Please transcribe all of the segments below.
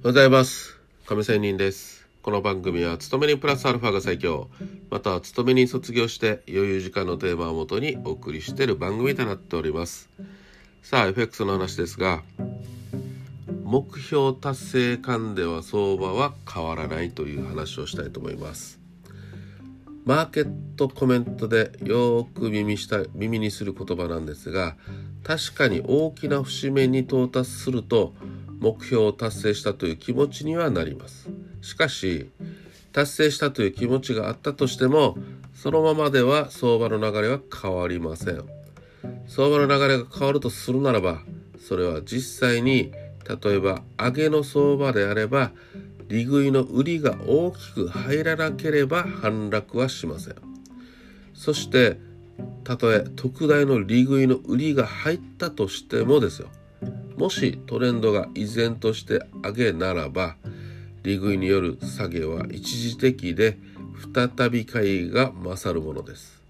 ございます。亀仙人です。この番組は勤めにプラスアルファが最強。または勤めに卒業して余裕時間のテーマをもとにお送りしている番組となっております。さあ FX の話ですが目標達成感では相場は変わらないという話をしたいと思います。マーケットコメントでよく耳した耳にする言葉なんですが確かに大きな節目に到達すると目標を達成したという気持ちにはなります。しかし達成したという気持ちがあったとしてもそのままでは相場の流れは変わりません。相場の流れが変わるとするならばそれは実際に例えば上げの相場であれば利食いの売りが大きく入らなければ反落はしません。そしてたとえ特大の利食いの売りが入ったとしてもですよ。もしトレンドが依然として上げならば利食いによる下げは一時的で再び買いが勝るものです。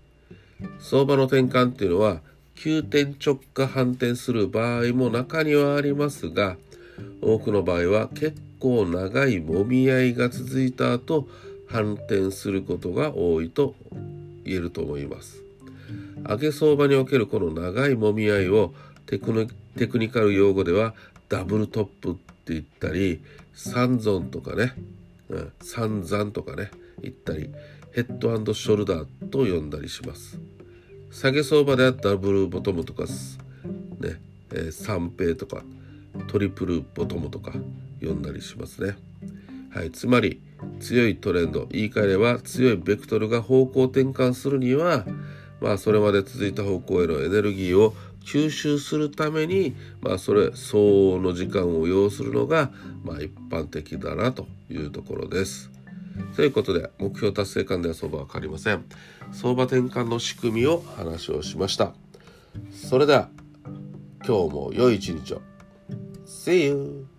相場の転換っていうのは急転直下反転する場合も中にはありますが多くの場合は結構長いもみ合いが続いた後反転することが多いと言えると思います。上げ相場におけるこの長いもみ合いをテクニカル用語ではダブルトップって言ったり三尊とかね、三山とかね。言ったりヘッドショルダーと呼んだりします。下げ相場ではダブルボトムとかね、えー、三平とかトリプルボトムとか呼んだりしますね。はい。つまり強いトレンド。言い換えれば強いベクトルが方向転換するにはまあそれまで続いた方向へのエネルギーを吸収するために、まあ、それ相応の時間を要するのが、まあ、一般的だなというところです。ということで目標達成感では相場は変わりません。相場転換の仕組みを話をしました。それでは今日も良い一日を。See you!